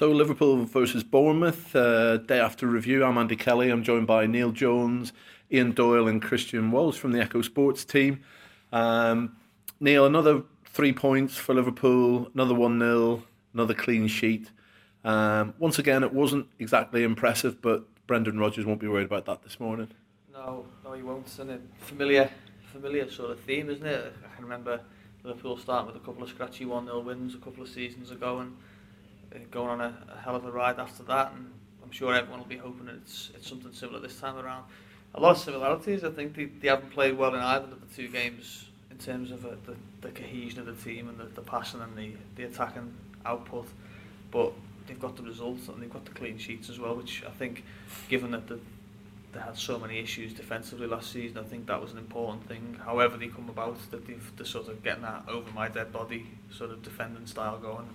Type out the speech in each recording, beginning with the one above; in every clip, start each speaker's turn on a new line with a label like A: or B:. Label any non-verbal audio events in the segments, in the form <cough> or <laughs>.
A: So Liverpool versus Bournemouth, uh, day after review. I'm Andy Kelly. I'm joined by Neil Jones, Ian Doyle, and Christian Walsh from the Echo Sports team. Um, Neil, another three points for Liverpool, another one 0 another clean sheet. Um, once again, it wasn't exactly impressive, but Brendan Rodgers won't be worried about that this morning.
B: No, no, he won't. And a familiar, familiar sort of theme, isn't it? I can remember Liverpool starting with a couple of scratchy 1-0 wins a couple of seasons ago and going on a, a hell of a ride after that. And I'm sure everyone will be hoping it's it's something similar this time around. A lot of similarities. I think they, they haven't played well in either of the two games in terms of uh, the, the cohesion of the team and the, the passion and the, the attacking output. But they've got the results and they've got the clean sheets as well, which I think, given that the, they had so many issues defensively last season, I think that was an important thing. However they come about, that they've they're sort of getting that over my dead body sort of defending style going.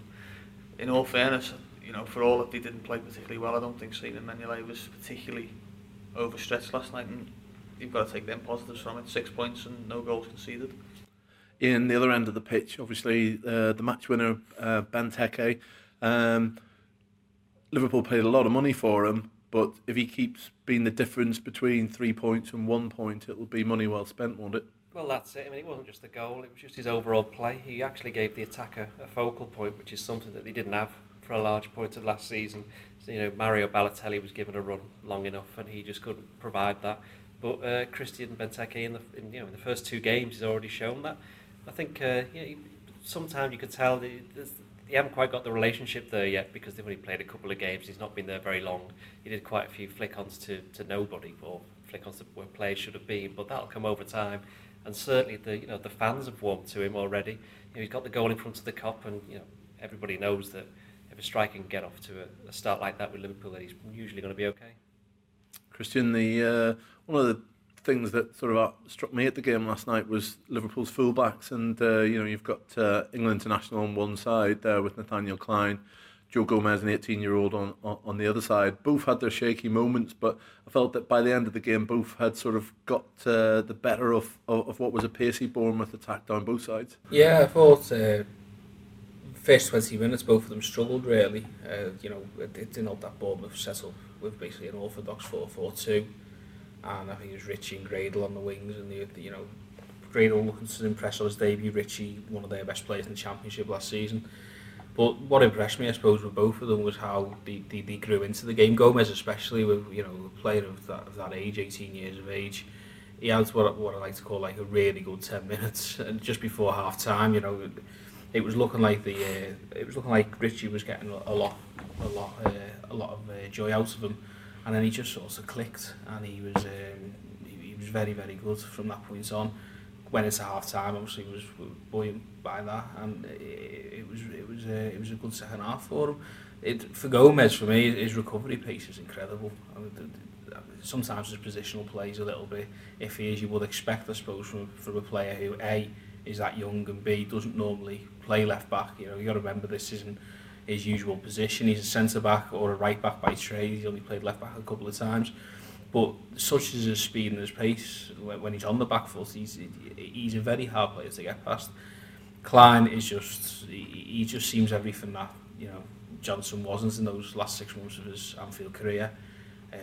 B: In all fairness, you know, for all that they didn't play particularly well, I don't think Simon Mignolet was particularly overstretched last night, and you've got to take them positives from it. Six points and no goals conceded.
A: In the other end of the pitch, obviously, uh, the match winner, uh, Benteke, um, Liverpool paid a lot of money for him, but if he keeps being the difference between three points and one point, it'll be money well spent, won't it?
C: Well, that's it. I mean, it wasn't just the goal; it was just his overall play. He actually gave the attacker a focal point, which is something that they didn't have for a large point of last season. So, you know, Mario Balotelli was given a run long enough, and he just couldn't provide that. But uh, Christian Benteke, in the in, you know in the first two games, has already shown that. I think uh, you know, sometimes you could tell the, they haven't quite got the relationship there yet because they've only played a couple of games. He's not been there very long. He did quite a few flick-ons to, to nobody or flick-ons to where players should have been, but that'll come over time. And certainly the you know the fans have warmed to him already. You know, he's got the goal in front of the Kop, and you know everybody knows that if a striker can get off to a, a start like that with Liverpool, then he's usually going to be okay.
A: Christian, the uh, one of the things that sort of uh, struck me at the game last night was Liverpool's fullbacks, and uh, you know you've got uh, England international on one side there with Nathaniel Clyne, Joe Gomez, an 18-year-old on, on on the other side. Both had their shaky moments, but I felt that by the end of the game, both had sort of got uh, the better of, of, of what was a pacey Bournemouth attack down both sides.
D: Yeah, I thought. Uh, First 20 minutes, both of them struggled really. Uh, you know, it, it didn't help that Bournemouth set up with basically an orthodox 4-4-2 and I think it was Ritchie and Gradel on the wings, and the, the you know Gradel looking to impress on his debut. Ritchie, one of their best players in the championship last season. But what impressed me, I suppose, with both of them was how they, they, they grew into the game. Gomez, especially with you know a player of that, of that age, 18 years of age, he had what what I like to call like a really good 10 <laughs> minutes. And just before half time, you know, it was looking like the uh, it was looking like Ritchie was getting a lot a lot uh, a lot of uh, joy out of him and then he just sort of clicked and he was um, he, he was very very good from that point on it's a half time obviously he was buoyant by that and it, it was it was a, it was a good second half for him it for Gomez for me his recovery pace is incredible I mean, sometimes his positional plays a little bit iffy as you would expect I suppose from, from a player who A is that young and B doesn't normally play left back you know you got to remember this isn't his usual position. He's a centre back or a right back by trade. He's only played left back a couple of times. But such is his speed and his pace, when he's on the back foot, he's he's a very hard player to get past. Klein is just he just seems everything that you know Johnson wasn't in those last six months of his Anfield career. Uh,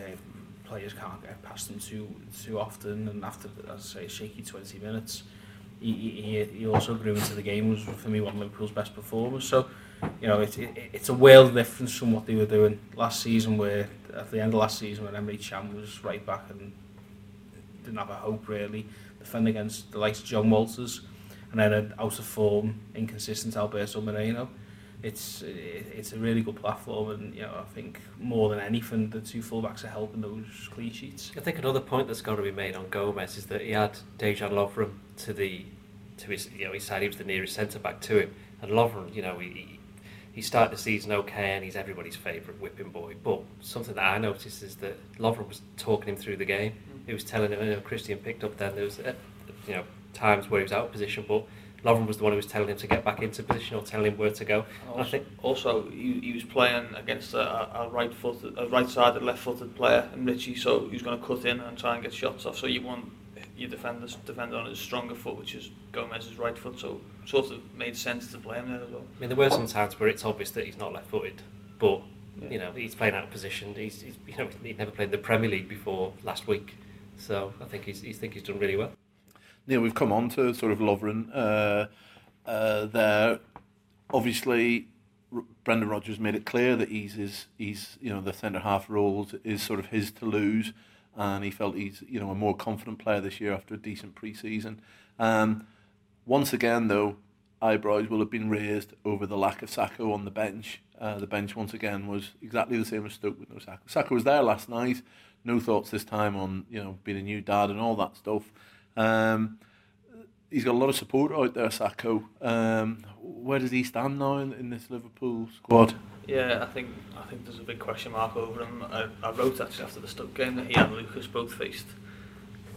D: players can't get past him too too often, and after as I say shaky 20 minutes, he, he, he also grew into the game was for me one of Liverpool's best performers. So you know, it, it, it's a world difference from what they were doing last season, where at the end of last season, when Emre Can was right back and didn't have a hope really, defending against the likes of Jon Walters, and then an out of form, inconsistent Alberto Moreno. It's it, it's a really good platform, and you know I think more than anything, the two fullbacks are helping those clean sheets.
C: I think another point that's got to be made on Gomez is that he had Dejan Lovren to the to his you know he said he was the nearest centre back to him, and Lovren you know he he started the season okay and he's everybody's favourite whipping boy. But something that I noticed is that Lovren was talking him through the game. Mm. He was telling him, you know, Christian picked up then there was, uh, you know, times where he was out of position, but Lovren was the one who was telling him to get back into position or telling him where to go.
B: Also, I think also he, he was playing against a, a right footed, a right sided, left footed player, and Ritchie, so he was going to cut in and try and get shots off. So you want your defenders defend on his stronger foot, which is Gomez's right foot. So sort of made sense to play him there as well.
C: I mean, there were some times where it's obvious that he's not left-footed, but
B: Yeah.
C: You know, he's playing out of position. He's, he's you know he'd never played in the Premier League before last week, so I think he's he's think he's done really well.
A: Neil, we've come on to sort of Lovren uh, uh, there. Obviously, R- Brendan Rodgers made it clear that he's his, he's you know the centre half role is sort of his to lose, and he felt he's you know a more confident player this year after a decent pre-season. Um, once again, though, eyebrows will have been raised over the lack of Sakho on the bench. Uh, the bench once again was exactly the same as Stoke with no Sakho. Sakho was there last night. No thoughts this time on you know being a new dad and all that stuff. Um, he's got a lot of support out there, Sakho. Um, where does he stand now in, in this Liverpool squad?
B: Yeah, I think I think there's a big question mark over him. I, I wrote actually after the Stoke game that he and Lucas both faced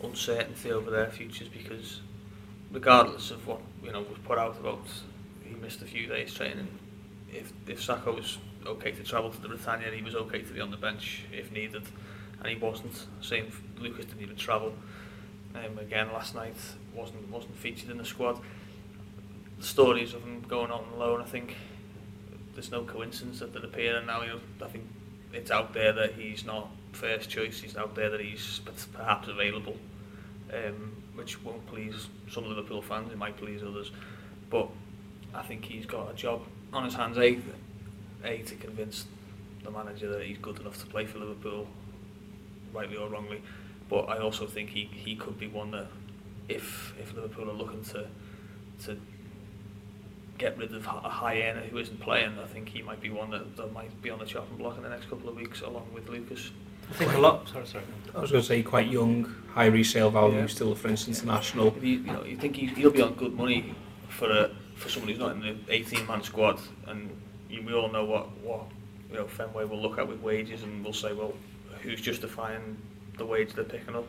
B: uncertainty over their futures because regardless of what you know was put out about he missed a few days training, if if Sakho was okay to travel to the Britannia, he was okay to be on the bench if needed, and he wasn't. Same Lucas didn't even travel. Um, again last night wasn't wasn't featured in the squad. Stories of him going on loan, I think there's no coincidence that they're appearing now. You know, I think it's out there that he's not first choice. He's out there that he's perhaps available, um, which won't please some Liverpool fans. It might please others, but I think he's got a job on his hands. A, a to convince the manager that he's good enough to play for Liverpool, rightly or wrongly. But I also think he, he could be one that, if if Liverpool are looking to to get rid of a high earner who isn't playing, I think he might be one that, that might be on the chopping block in the next couple of weeks, along with Lucas.
C: I think a lot. Sorry, sorry.
D: I was going to say quite young, high resale value,
B: Yeah.
D: still a French international.
B: If you, you know, you think he, he'll be on good money for a, for someone who's not in the 18-man squad, and you, we all know what what you know Fenway will look at with wages, and we'll say, well, who's justifying the wage they're picking up?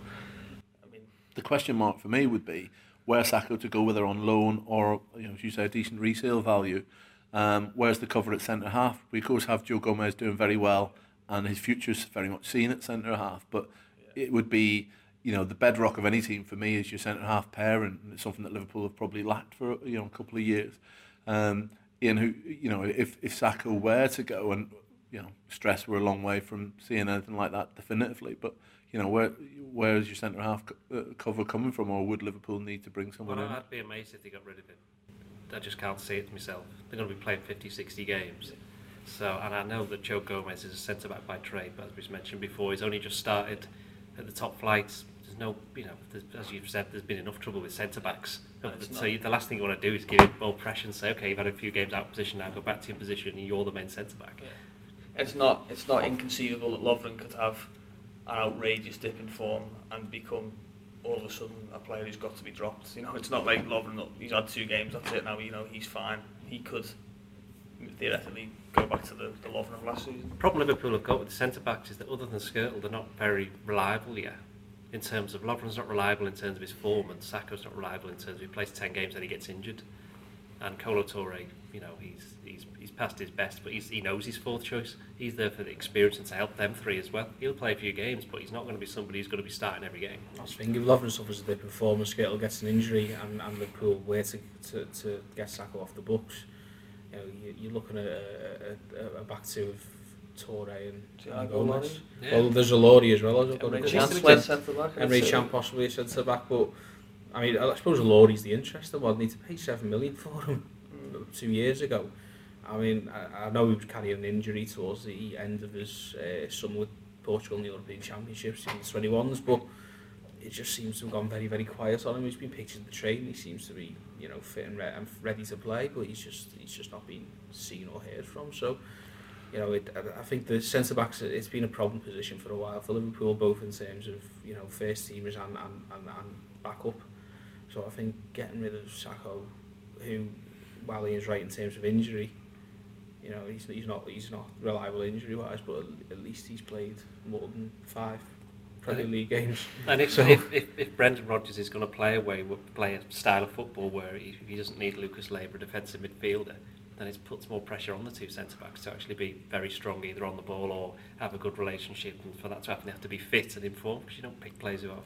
B: I mean,
A: The question mark for me would be where Sakho to go, whether on loan or, you know, as you say, a decent resale value. Um, where's the cover at centre half? We of course have Joe Gomez doing very well, and his future's very much seen at centre half. But it would be, you know, the bedrock of any team for me is your centre half pair, and it's something that Liverpool have probably lacked for you know a couple of years. Um, Ian, who you know, if if Sakho were to go, and you know, stress we're a long way from seeing anything like that definitively, but you know, where where is your centre half co- uh, cover coming from, or would Liverpool need to bring someone
C: Well,
A: in?
C: I'd be amazed if they got rid of him. I just can't see it myself. They're going to be playing 50, 60 games. So, and I know that Joe Gomez is a centre back by trade, but as we've mentioned before, he's only just started at the top flights. There's no, you know, as you've said, there's been enough trouble with centre backs.
B: No,
C: so you, the last thing you want to do is give him more pressure and say, okay, you've had a few games out of position now, go back to your position, and you're the main centre back.
B: It's not it's not inconceivable that Lovren could have an outrageous dip in form and become all of a sudden a player who's got to be dropped. You know, it's not like Lovren. He's had two games. That's it. Now you know he's fine. He could theoretically go back to the, the Lovren of last season.
C: The problem Liverpool have got with the centre backs is that other than Skrtel, they're not very reliable yet. In terms of Lovren's not reliable in terms of his form, and Sakho's not reliable in terms of he plays ten games and he gets injured. And Kolo Toure, you know, he's he's he's past his best, but he's, he knows he's fourth choice. He's there for the experience and to help them three as well. He'll play a few games, but he's not going to be somebody who's going to be starting every game.
D: That's the thing. If Lovren suffers a dip in form and Skrtel gets an injury and, and Liverpool were to, to, to get Sakho off the books, you know, you, you're looking at a, a, a back two of Toure and,
B: Tiago
D: and Gomez.
B: Lorry.
D: Well, there's a Lorry as well. I've
B: Emre
D: a
B: Can
D: couple.
B: play centre back. I'd
D: Emre
B: say.
D: Can possibly a centre back, but I mean, I suppose Laurie's the interesting one. Need to pay seven million for him <laughs> two years ago. I mean, I, I know he was carrying an injury towards the end of his uh, summer with Portugal in the European Championships in the 21s, but it just seems to have gone very, very quiet on him. He's been pictured the train. He seems to be, you know, fit and, re- and ready to play, but he's just he's just not been seen or heard from. So, you know, it, I think the centre backs it's been a problem position for a while for Liverpool, both in terms of you know first teamers and and, and, and backup. So I think getting rid of Sakho, who, while he is right in terms of injury, you know, he's he's not he's not reliable injury wise, but at least he's played more than five Premier
C: think-
D: League games.
C: And if,
D: So-
C: if, if, if Brendan Rodgers is going to play away, play a style of football where he, he doesn't need Lucas Leiva, a defensive midfielder, then it puts more pressure on the two centre backs to actually be very strong either on the ball or have a good relationship. And for that to happen, they have to be fit and informed because you don't pick players who are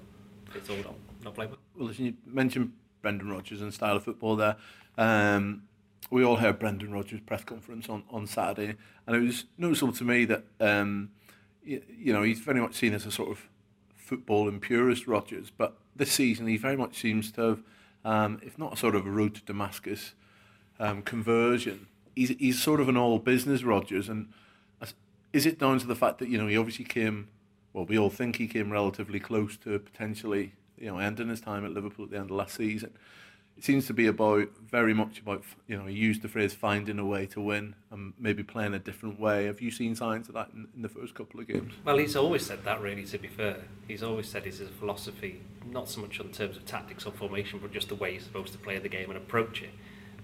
C: fit or not, not play
A: well. As you mentioned Brendan Rodgers and style of football there, um, we all heard Brendan Rodgers' press conference on, on Saturday, and it was noticeable to me that um, you, you know he's very much seen as a sort of football impurist Rodgers, but this season he very much seems to have, um, if not a sort of a road to Damascus um, conversion, he's he's sort of an all business Rodgers, and is it down to the fact that you know he obviously came, well we all think he came relatively close to potentially you know his time at Liverpool at the end of last season it seems to be about very much about you know he used the phrase finding a way to win and maybe playing a different way. Have you seen signs of that in, in the first couple of games?
C: Well, he's always said that. Really, to be fair, he's always said it's his philosophy, not so much in terms of tactics or formation, but just the way he's supposed to play the game and approach it.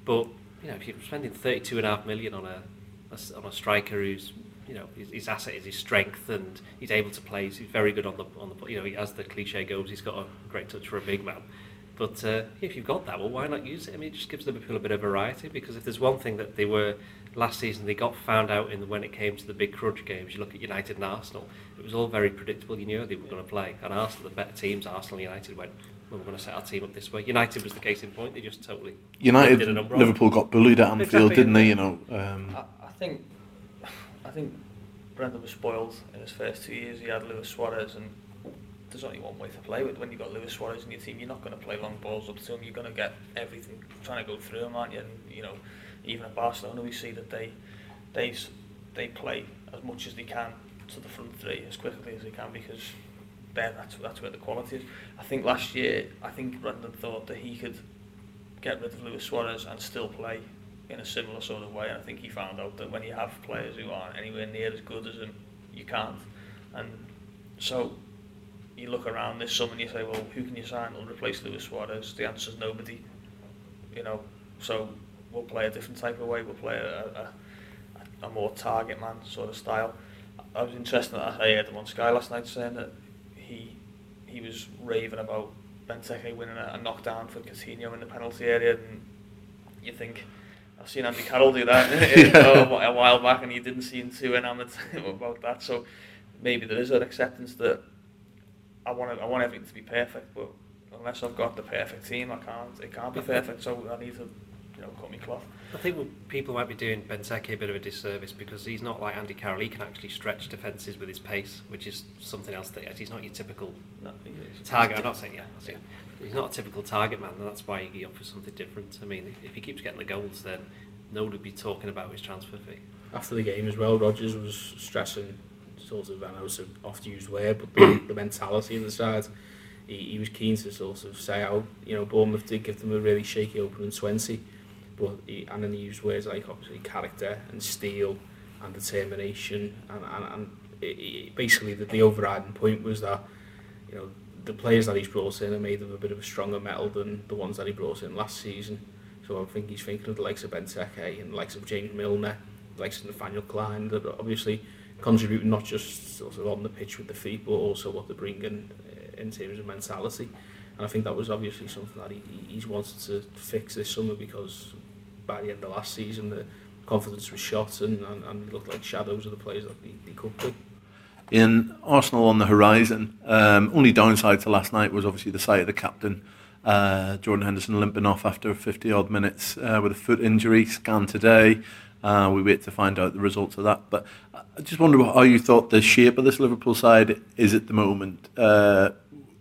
C: But you know, if you're spending thirty-two and a half million on a on a striker who's you know his, his asset is his strength and he's able to play. He's very good on the on the you know as the cliche goes, he's got a great touch for a big man. But uh, if you've got that, well, why not use it? I mean, it just gives Liverpool a bit of variety because if there's one thing that they were last season, they got found out in the, when it came to the big crunch games. You look at United and Arsenal; it was all very predictable. You knew they were going to play, and Arsenal, the better teams, Arsenal, United went. Well, we're going to set our team up this way. United was the case in point; they just totally
A: United. Liverpool got bullied at Anfield, exactly, didn't they? You know.
B: Um, I, I think, I think Brendan was spoiled in his first two years. He had Luis Suarez and there's only one way to play with. When you've got Luis Suarez in your team, you're not going to play long balls up to him. You're going to get everything trying to go through him, aren't you? And you know, even at Barcelona, we see that they they they play as much as they can to the front three as quickly as they can because there that's that's where the quality is. I think last year, I think Brendan thought that he could get rid of Luis Suarez and still play in a similar sort of way. And I think he found out that when you have players who aren't anywhere near as good as him, you can't. And so you look around this summer and you say, well, who can you sign to replace Luis Suarez? The answer is nobody. You know, so we'll play a different type of way. We'll play a, a, a more target man sort of style. I was interested I heard him on Sky last night saying that he he was raving about Benteke winning a, a knockdown for Coutinho in the penalty area, and you think I've seen Andy Carroll do that <laughs> <laughs> a while back, and he didn't seem too enamoured <laughs> about that. So maybe there is an acceptance that I want I want everything to be perfect, but unless I've got the perfect team, I can't. It can't be perfect. So I need to, you know, cut me cloth.
C: I think people might be doing Benteke a bit of a disservice because he's not like Andy Carroll. He can actually stretch defences with his pace, which is something else that he's not your typical no, target. I'm not saying yeah, yeah. He's not a typical target man, and that's why he offers something different. I mean, if he keeps getting the goals, then no one would be talking about his transfer fee.
D: After the game as well, Rodgers was stressing sort of, I know it's an oft-used word, but the, the mentality of the side, he, he was keen to sort of say how, you know, Bournemouth did give them a really shaky opening 20, but he, and then he used words like, obviously, character and steel and determination, and, and, and it, it, basically the, the overriding point was that, you know, the players that he's brought in are made of a bit of a stronger metal than the ones that he brought in last season. So I think he's thinking of the likes of Benteke and the likes of James Milner, the likes of Nathaniel Clyne, that obviously contributing not just sort of on the pitch with the feet, but also what they bring in, uh, in terms of mentality. And I think that was obviously something that he, he's wanted to fix this summer because by the end of last season, the confidence was shot and, and, and looked like shadows of the players that he, he could be.
A: In Arsenal on the horizon, um, only downside to last night was obviously the sight of the captain, uh, Jordan Henderson, limping off after 50 odd minutes uh, with a foot injury, scanned today. Uh, we wait to find out the results of that. But I just wonder how you thought the shape of this Liverpool side is at the moment.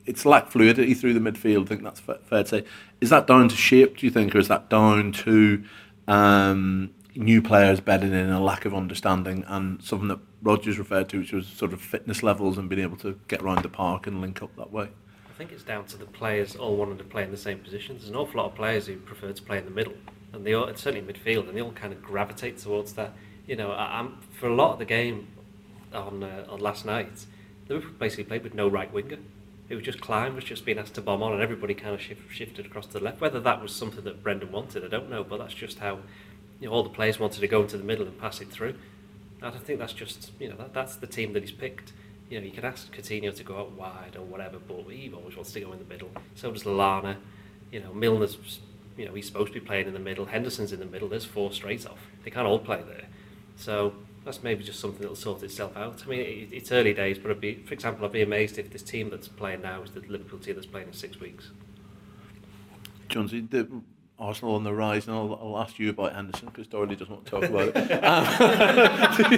A: It's lack fluidity through the midfield. I think that's fair to say. Is that down to shape, do you think, or is that down to um, new players bedding in a lack of understanding and something that Rodgers referred to, which was sort of fitness levels and being able to get around the park and link up that way?
C: I think it's down to the players all wanting to play in the same positions. There's an awful lot of players who prefer to play in the middle and they all, certainly midfield, and they all kind of gravitate towards that. You know, I, for a lot of the game on uh, on last night, Liverpool basically played with no right winger. It was just Clyne was just being asked to bomb on, and everybody kind of shift, shifted across to the left. Whether that was something that Brendan wanted, I don't know, but that's just how you know all the players wanted to go into the middle and pass it through. And I think that's just you know that, that's the team that he's picked. You know, you can ask Coutinho to go out wide or whatever, but he always wants to go in the middle. So does Lallana. You know, Milner's you know, he's supposed to be playing in the middle. Henderson's in the middle. There's four straight off. They can't all play there. So that's maybe just something that'll sort itself out. I mean, it, it's early days, but I'd be, for example, I'd be amazed if this team that's playing now is the Liverpool team that's playing in six weeks.
A: Jonesy, the Arsenal on the rise, and I'll, I'll ask you about Henderson because Doherty doesn't want to talk about it. <laughs>
C: That's the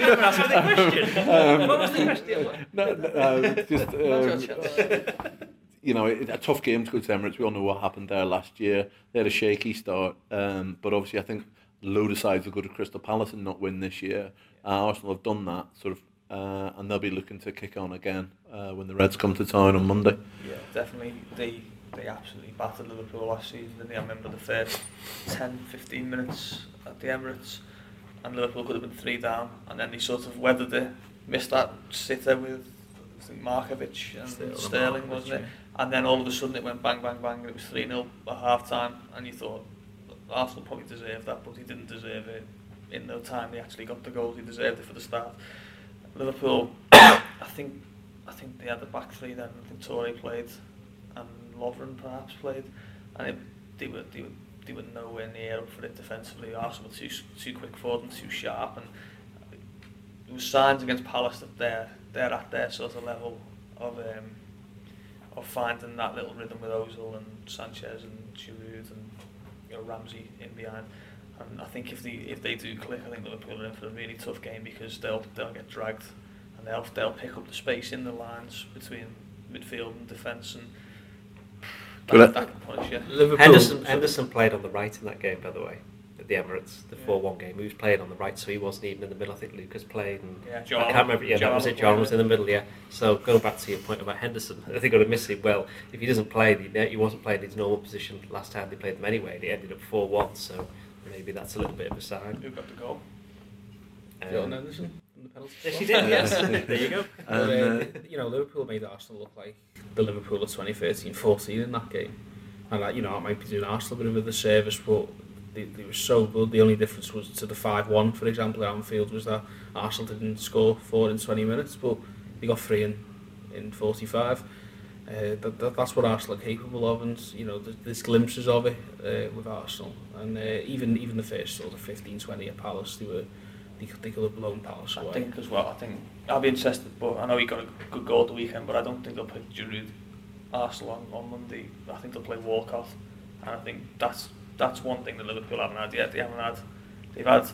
C: question. what was the question?
A: no, no, uh, just, <laughs> um, you know, it, a tough game to go to Emirates. We all know what happened there last year. They had a shaky start, um, but obviously I think a load of sides will go to Crystal Palace and not win this year. Uh, Arsenal have done that, sort of, uh, and they'll be looking to kick on again uh, when the Reds come to town on Monday.
B: Yeah, definitely. They they absolutely battered Liverpool last season, didn't they? I remember the first 10, 15 minutes at the Emirates, and Liverpool could have been three down, and then they sort of weathered it, missed that sitter with I think Markovic and
D: Sterling,
B: Sterling, wasn't it? And then all of a sudden it went bang, bang, bang, and it was 3 0 at half time, and you thought Arsenal probably deserved that, but he didn't deserve it in no time. He actually got the goal, he deserved it for the start. Liverpool, <coughs> I think I think they had the back three then. I think Toure played and Lovren perhaps played, and it, they were they were they were nowhere near up for it defensively. Arsenal were too too quick for them, too sharp, and it was signs against Palace that they're they're at their sort of level of um, of finding that little rhythm with Ozil and Sanchez and Giroud and you know Ramsey in behind. And I think if they if they do click, I think Liverpool are in for a really tough game because they'll they'll get dragged and they'll they'll pick up the space in the lines between midfield and defence and that, that can punish you.
D: Liverpool.
C: Henderson, Henderson played on the right in that game, by the way, at the Emirates, the
B: Yeah.
C: 4 1 game. He was playing on the right, so he wasn't even in the middle. I think Lucas played. And
B: Yeah,
C: I can't remember. Yeah, that was it. John was in the middle, yeah. So going back to your point about Henderson, <laughs> I think I'm going to miss him. Well, if he doesn't play, he, he wasn't playing his normal position last time they played them anyway, and he ended up 4 1, so maybe that's a little bit of a sign.
B: Who got the goal?
D: Jordan
C: Um,
D: Henderson from the penalty
C: yes,
D: spot.
C: he did, yes. <laughs> there you go.
D: But, uh, you know, Liverpool made Arsenal look like the Liverpool of 2013-14 in that game. And, that, you know, it might be doing Arsenal a bit of a disservice, but they, they were so good. The only difference was to the 5-1, for example, at Anfield, was that Arsenal didn't score four in 20 minutes, but they got three in, in 45. Uh, that, that, that's what Arsenal are capable of, and you know there's, there's glimpses of it uh, with Arsenal, and uh, even even the first sort of 15-20 at Palace, they were they, they could have blown Palace
B: I think as well. I think I'll be interested, but I know he got a good goal the weekend, but I don't think they'll pick Giroud Arsenal on, on Monday. I think they'll play Walcott, and I think that's that's one thing that Liverpool haven't had yet. They haven't had they've had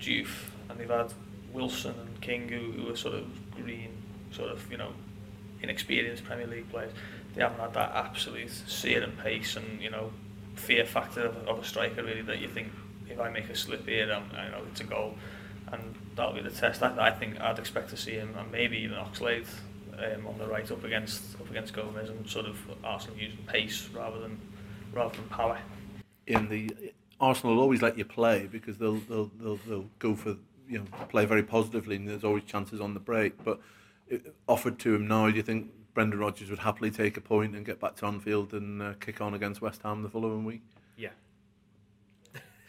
B: Diouf and they've had Wilson and King, who, who are sort of green, sort of you know inexperienced Premier League players. They haven't had that absolute sear and pace and you know fear factor of, of a striker really that you think if I make a slip here, I'm, I know it's a goal and that'll be the test. I, I think I'd expect to see him and maybe even Oxlade um, on the right up against up against Gomez and sort of Arsenal using pace rather than rather than power.
A: in the Arsenal will always let you play because they'll they'll they'll, they'll go for you know play very positively and there's always chances on the break. But offered to him now, do you think Brendan Rodgers would happily take a point and get back to Anfield and uh, kick on against West Ham the following week?
C: Yeah.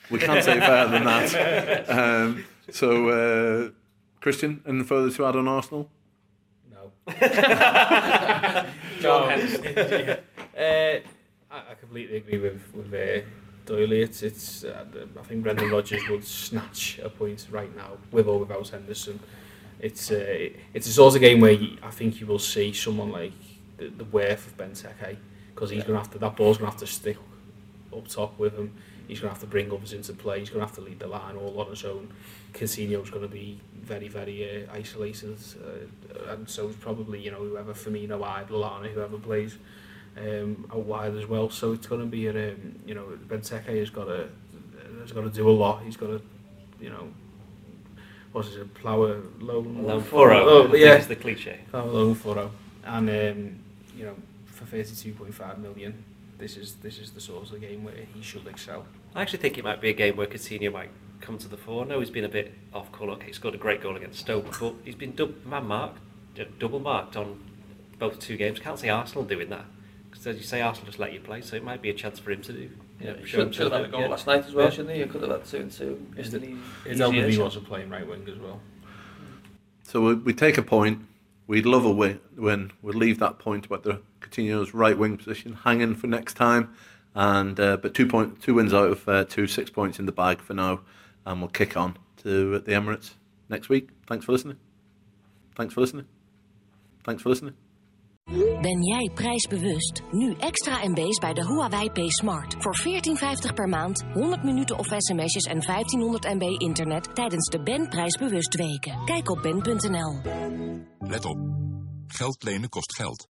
A: We can't say better than that. <laughs> Um, so, uh, Christian, anything further to add on Arsenal?
D: No. <laughs>
B: John <laughs>
D: uh, I, I completely agree with with uh, Doyley. It's it's. Uh, I think Brendan Rodgers would snatch a point right now with or without Henderson. It's uh, it's a sort of game where you, I think you will see someone like the, the worth of Benteke because he's going to have to that ball's going to have to stick up top with him. He's going to have to bring others into play. He's going to have to lead the line all on his own. Coutinho's going to be very, very uh, isolated, uh, and so is probably you know whoever Firmino, Lallana, whoever plays um, out wide as well. So it's going to be a um, you know Benteke has got to has got to do a lot. He's got to you know what's it plough a lone
C: Lone furrow.
D: Oh,
C: I
D: yeah,
C: It's the cliche.
D: a lone furrow, and um, you know for thirty two point five million. This is this is the sort of game where he should excel.
C: I actually think it might be a game where Coutinho might come to the fore. I know he's been a bit off colour. Okay, he scored a great goal against Stoke, but he's been dub- man marked, double marked on both two games. Can't see Arsenal doing that because, as you say, Arsenal just let you play, so it might be a chance for him to do.
B: Yeah,
C: know,
B: should, should have had a goal
C: yeah.
B: last night as well,
C: Yeah.
B: shouldn't he? He could have had two and two.
D: His,
B: Isn't he?
D: his
B: easier,
D: LBB
B: so-
D: wasn't playing right wing as well.
A: So we, we take a point. We'd love a win. win. We'll leave that point about the Coutinho's right wing position hanging for next time. And uh, but two point two wins out of uh, two, six points in the bag for now, and we'll kick on to the Emirates next week. Thanks for listening. Thanks for listening. Thanks for listening.
E: Ben jij prijsbewust? Nu extra MB's bij de Huawei P Smart. Voor 14,50 per maand, 100 minuten of sms'jes en 1500 MB internet tijdens de Ben prijsbewust weken. Kijk op ben.nl.
F: Let op. Geld lenen kost geld.